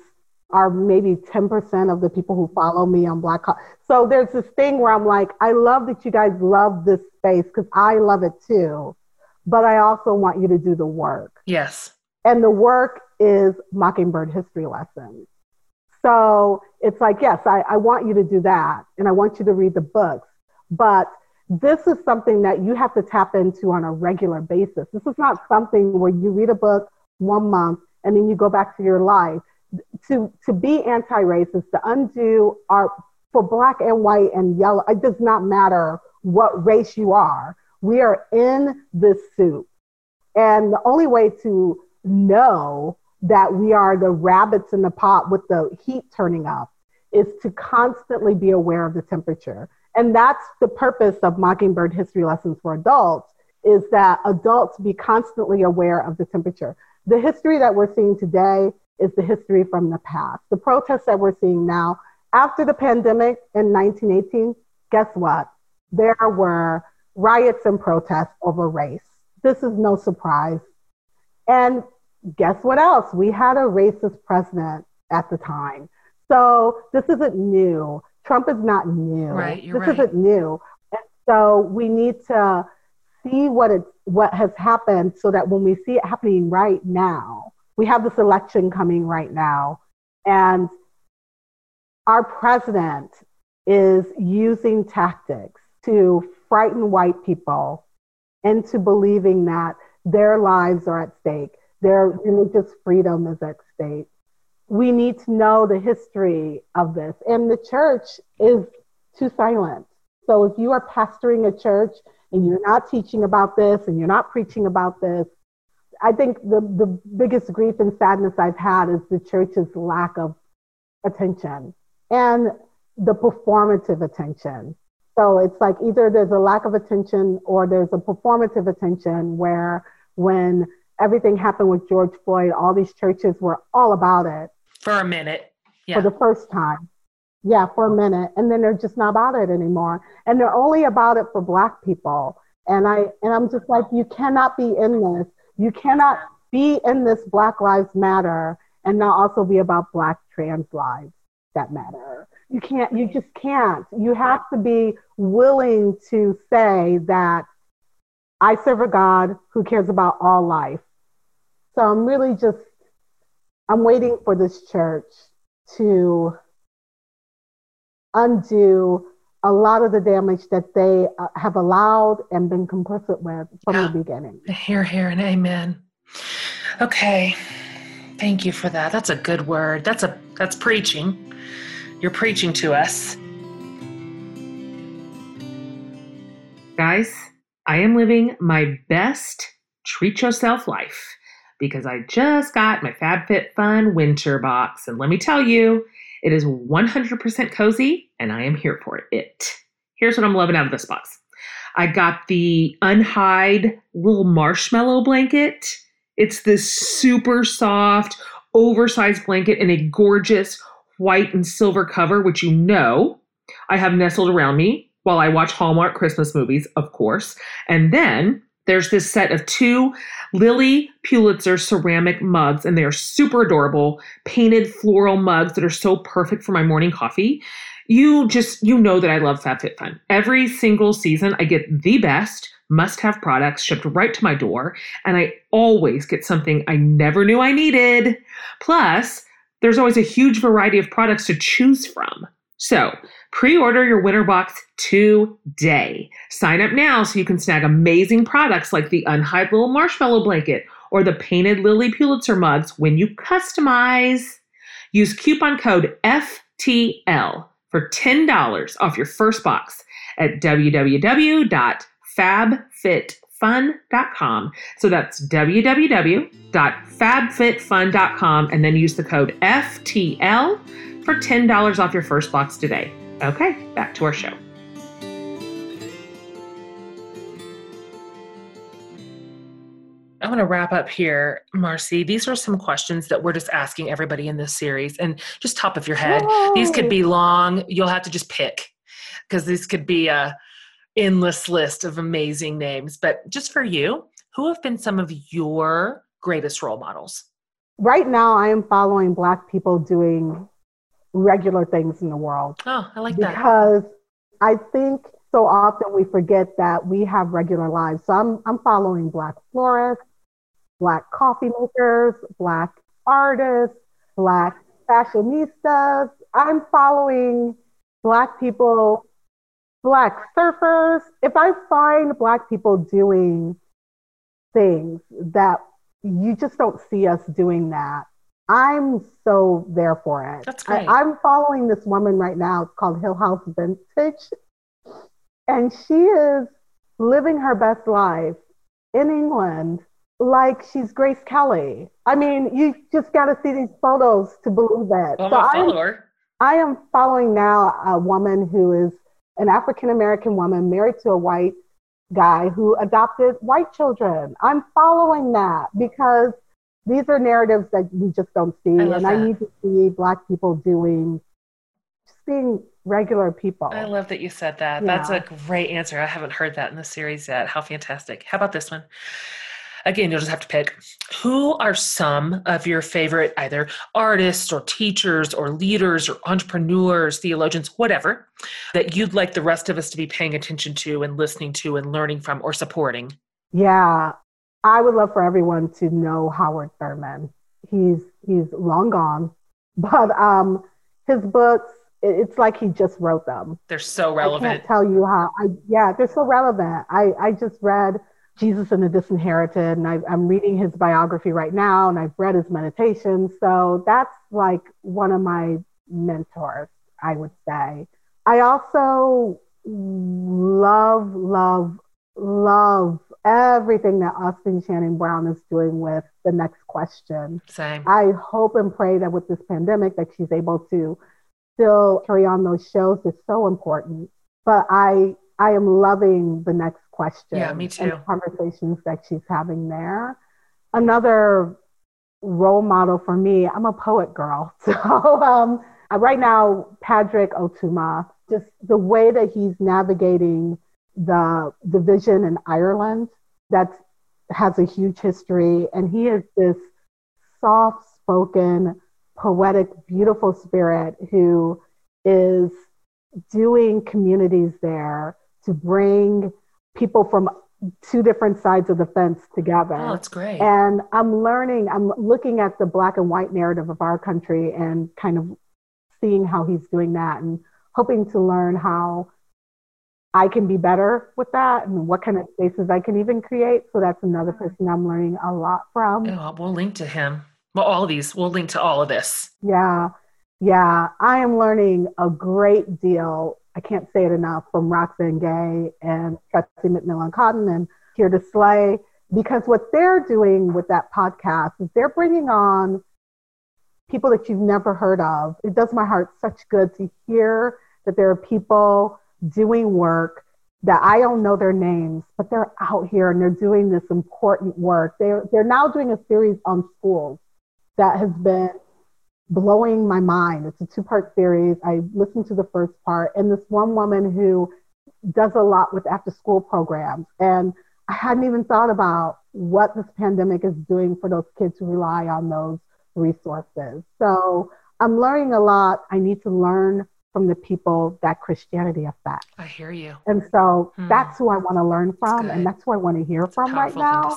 S1: are maybe 10% of the people who follow me on Black So there's this thing where I'm like, I love that you guys love this space because I love it too. But I also want you to do the work.
S2: Yes.
S1: And the work is Mockingbird history lessons. So it's like, yes, I, I want you to do that. And I want you to read the books. But this is something that you have to tap into on a regular basis. This is not something where you read a book one month and then you go back to your life. To, to be anti-racist, to undo our, for black and white and yellow, it does not matter what race you are. We are in this soup. And the only way to know that we are the rabbits in the pot with the heat turning up is to constantly be aware of the temperature. And that's the purpose of Mockingbird History Lessons for Adults is that adults be constantly aware of the temperature. The history that we're seeing today is the history from the past. The protests that we're seeing now, after the pandemic in 1918, guess what? There were riots and protests over race. This is no surprise. And guess what else? We had a racist president at the time. So this isn't new. Trump is not new.
S2: Right,
S1: this
S2: right.
S1: isn't new. And so we need to see what it what has happened so that when we see it happening right now, we have this election coming right now, and our president is using tactics to frighten white people into believing that their lives are at stake, their religious freedom is at stake, we need to know the history of this. And the church is too silent. So if you are pastoring a church and you're not teaching about this and you're not preaching about this, I think the, the biggest grief and sadness I've had is the church's lack of attention and the performative attention. So it's like either there's a lack of attention or there's a performative attention where when everything happened with George Floyd, all these churches were all about it
S2: for a minute.
S1: Yeah. For the first time. Yeah, for a minute. And then they're just not about it anymore. And they're only about it for black people. And I and I'm just like, you cannot be in this. You cannot be in this Black Lives Matter and not also be about black trans lives that matter. You can't, you just can't. You have to be willing to say that I serve a God who cares about all life. So I'm really just I'm waiting for this church to undo a lot of the damage that they uh, have allowed and been complicit with from yeah. the beginning.
S2: Hear, hear, and amen. Okay. Thank you for that. That's a good word. That's a that's preaching. You're preaching to us. Guys, I am living my best treat yourself life because I just got my FabFitFun winter box. And let me tell you, it is 100% cozy and I am here for it. Here's what I'm loving out of this box I got the Unhide little marshmallow blanket. It's this super soft, oversized blanket in a gorgeous white and silver cover, which you know I have nestled around me while I watch Hallmark Christmas movies, of course. And then there's this set of two Lilly Pulitzer ceramic mugs, and they are super adorable, painted floral mugs that are so perfect for my morning coffee. You just, you know that I love FabFitFun. Every single season, I get the best must have products shipped right to my door, and I always get something I never knew I needed. Plus, there's always a huge variety of products to choose from. So, pre order your winter box today. Sign up now so you can snag amazing products like the Unhide Little Marshmallow Blanket or the painted Lilly Pulitzer mugs when you customize. Use coupon code FTL for $10 off your first box at www.fabfitfun.com. So that's www.fabfitfun.com and then use the code FTL for $10 off your first box today. Okay, back to our show. I want to wrap up here, Marcy. These are some questions that we're just asking everybody in this series, and just top of your head. Yay. These could be long. You'll have to just pick because this could be a endless list of amazing names. But just for you, who have been some of your greatest role models?
S1: Right now, I am following Black people doing regular things in the world.
S2: Oh, I like that.
S1: Because I think so often we forget that we have regular lives. So I'm, I'm following Black florists, Black coffee makers, Black artists, Black fashionistas. I'm following Black people, Black surfers. If I find Black people doing things that you just don't see us doing that, I'm so there for it.
S2: That's great.
S1: I, am following this woman right now. Called Hill House Vintage. And she is living her best life in England like she's Grace Kelly. I mean, you just got to see these photos to believe it.
S2: I'm so a follower.
S1: I am following now a woman who is an African American woman married to a white guy who adopted white children. I'm following that because these are narratives that we just don't see.
S2: I
S1: and
S2: that.
S1: I need to see Black people doing, just being regular people.
S2: I love that you said that. Yeah. That's a great answer. I haven't heard that in the series yet. How fantastic. How about this one? Again, you'll just have to pick who are some of your favorite either artists or teachers or leaders or entrepreneurs, theologians, whatever, that you'd like the rest of us to be paying attention to and listening to and learning from or supporting?
S1: Yeah, I would love for everyone to know Howard Thurman. He's he's long gone, but um, his books it's like he just wrote them.
S2: They're so relevant.
S1: I can't tell you how. I yeah, they're so relevant. I I just read Jesus and the Disinherited, and I, I'm reading his biography right now, and I've read his meditations. So that's like one of my mentors, I would say. I also love, love, love everything that Austin Channing Brown is doing with the next question.
S2: Same.
S1: I hope and pray that with this pandemic that she's able to still carry on those shows is so important. But I I am loving the next question.
S2: Yeah, me too.
S1: And conversations that she's having there. Another role model for me, I'm a poet girl. So um, right now, Patrick Ó Tuama, just the way that he's navigating the division in Ireland that has a huge history. And he is this soft spoken, poetic, beautiful spirit who is doing communities there to bring people from two different sides of the fence together.
S2: Oh, that's great.
S1: And I'm learning, I'm looking at the black and white narrative of our country and kind of seeing how he's doing that and hoping to learn how I can be better with that and what kind of spaces I can even create. So that's another mm-hmm. person I'm learning a lot from.
S2: Oh, we'll link to him. Well, all of these, we'll link to all of this.
S1: Yeah. Yeah. I am learning a great deal. I can't say it enough from Roxane Gay and Tressie McMillan Cottom and Hear to Slay, because what they're doing with that podcast is they're bringing on people that you've never heard of. It does my heart such good to hear that there are people doing work that I don't know their names, but they're out here and they're doing this important work. They're, they're now doing a series on schools that has been blowing my mind. It's a two part series. I listened to the first part, and this one woman who does a lot with after school programs. And I hadn't even thought about what this pandemic is doing for those kids who rely on those resources. So I'm learning a lot. I need to learn from the people that Christianity affects.
S2: I hear you.
S1: And so hmm. that's who I want to learn from and that's who I want to hear
S2: it's
S1: from right now.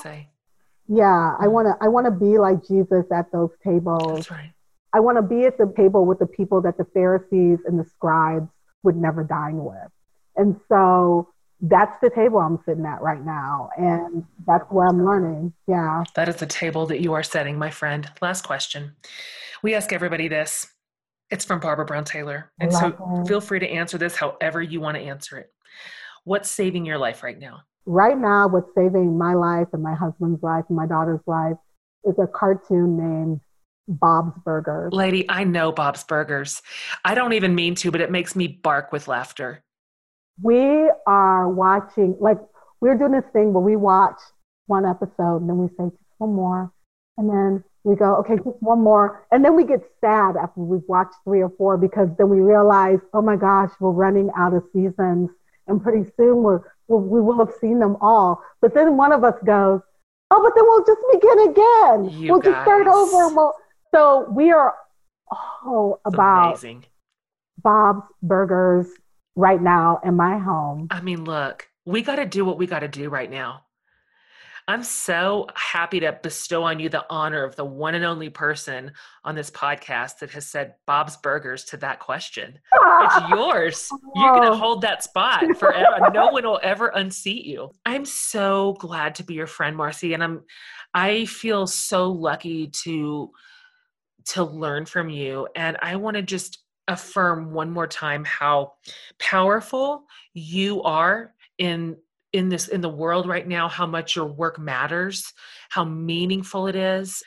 S2: Yeah,
S1: I want to I want to be like Jesus at those tables.
S2: That's right.
S1: I want to be at the table with the people that the Pharisees and the scribes would never dine with. And so that's the table I'm sitting at right now. And that's where I'm learning. Yeah.
S2: That is the table that you are setting, my friend. Last question. We ask everybody this it's from Barbara Brown Taylor. And so feel free to answer this however you want to answer it. What's saving your life right now?
S1: Right now, what's saving my life and my husband's life and my daughter's life is a cartoon named Bob's Burgers.
S2: Lady, I know Bob's Burgers. I don't even mean to, but it makes me bark with laughter.
S1: We are watching, like, we're doing this thing where we watch one episode and then we say, just one more. And then we go, okay, just one more. And then we get sad after we've watched three or four because then we realize, oh my gosh, we're running out of seasons. And pretty soon we're, we will have seen them all. But then one of us goes, Oh, but then we'll just begin again.
S2: You
S1: we'll just start over. And we'll, so we are all
S2: It's
S1: about
S2: amazing.
S1: Bob's Burgers right now in my home.
S2: I mean, look, we got to do what we got to do right now. I'm so happy to bestow on you the honor of the one and only person on this podcast that has said Bob's Burgers to that question. It's yours. You're going to hold that spot forever. no one will ever unseat you. I'm so glad to be your friend, Marcy, and I'm I feel so lucky to to learn from you and I want to just affirm one more time how powerful you are in in this in the world right now how much your work matters how meaningful it is.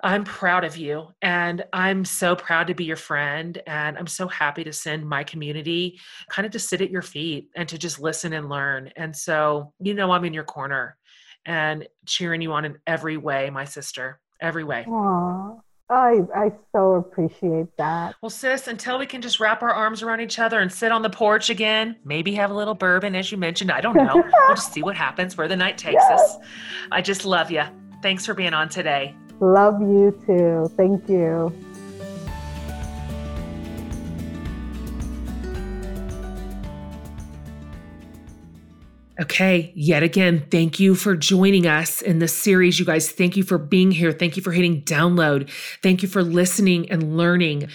S2: I'm proud of you and i'm so proud to be your friend and i'm so happy to send my community kind of to sit at your feet and to just listen and learn. And so you know i'm in your corner and cheering you on in every way my sister every way.
S1: Aw, I, I so appreciate that.
S2: well, sis, until we can just wrap our arms around each other and sit on the porch again, maybe have a little bourbon, as you mentioned. I don't know. we'll just see what happens, where the night takes
S1: Yes.
S2: us. I just love you. Thanks for being on today.
S1: Love you too. Thank you.
S2: Okay, yet again, thank you for joining us in this series, you guys. Thank you for being here. Thank you for hitting download. Thank you for listening and learning.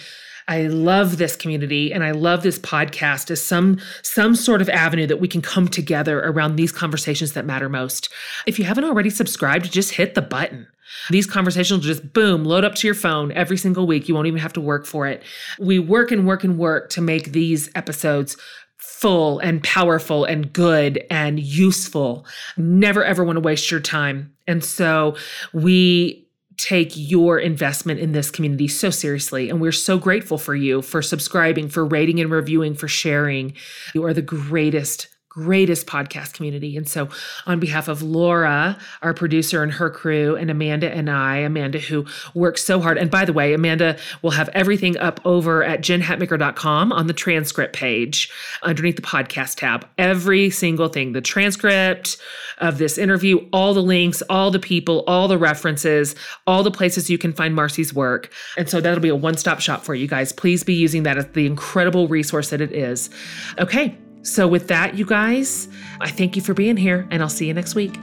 S2: I love this community and I love this podcast as some some sort of avenue that we can come together around these conversations that matter most. If you haven't already subscribed, just hit the button. These conversations will just boom, load up to your phone every single week. You won't even have to work for it. We work and work and work to make these episodes full and powerful and good and useful. Never ever want to waste your time. And so we take your investment in this community so seriously. And we're so grateful for you for subscribing, for rating and reviewing, for sharing. You are the greatest. Greatest podcast community. And so, on behalf of Laura, our producer and her crew, and Amanda and I, Amanda, who works so hard. And by the way, Amanda will have everything up over at jenhatmaker.com on the transcript page underneath the podcast tab. Every single thing, the transcript of this interview, all the links, all the people, all the references, all the places you can find Marcy's work. And so that'll be a one stop shop for you guys. Please be using that as the incredible resource that it is. Okay. So, with that, you guys, I thank you for being here, and I'll see you next week.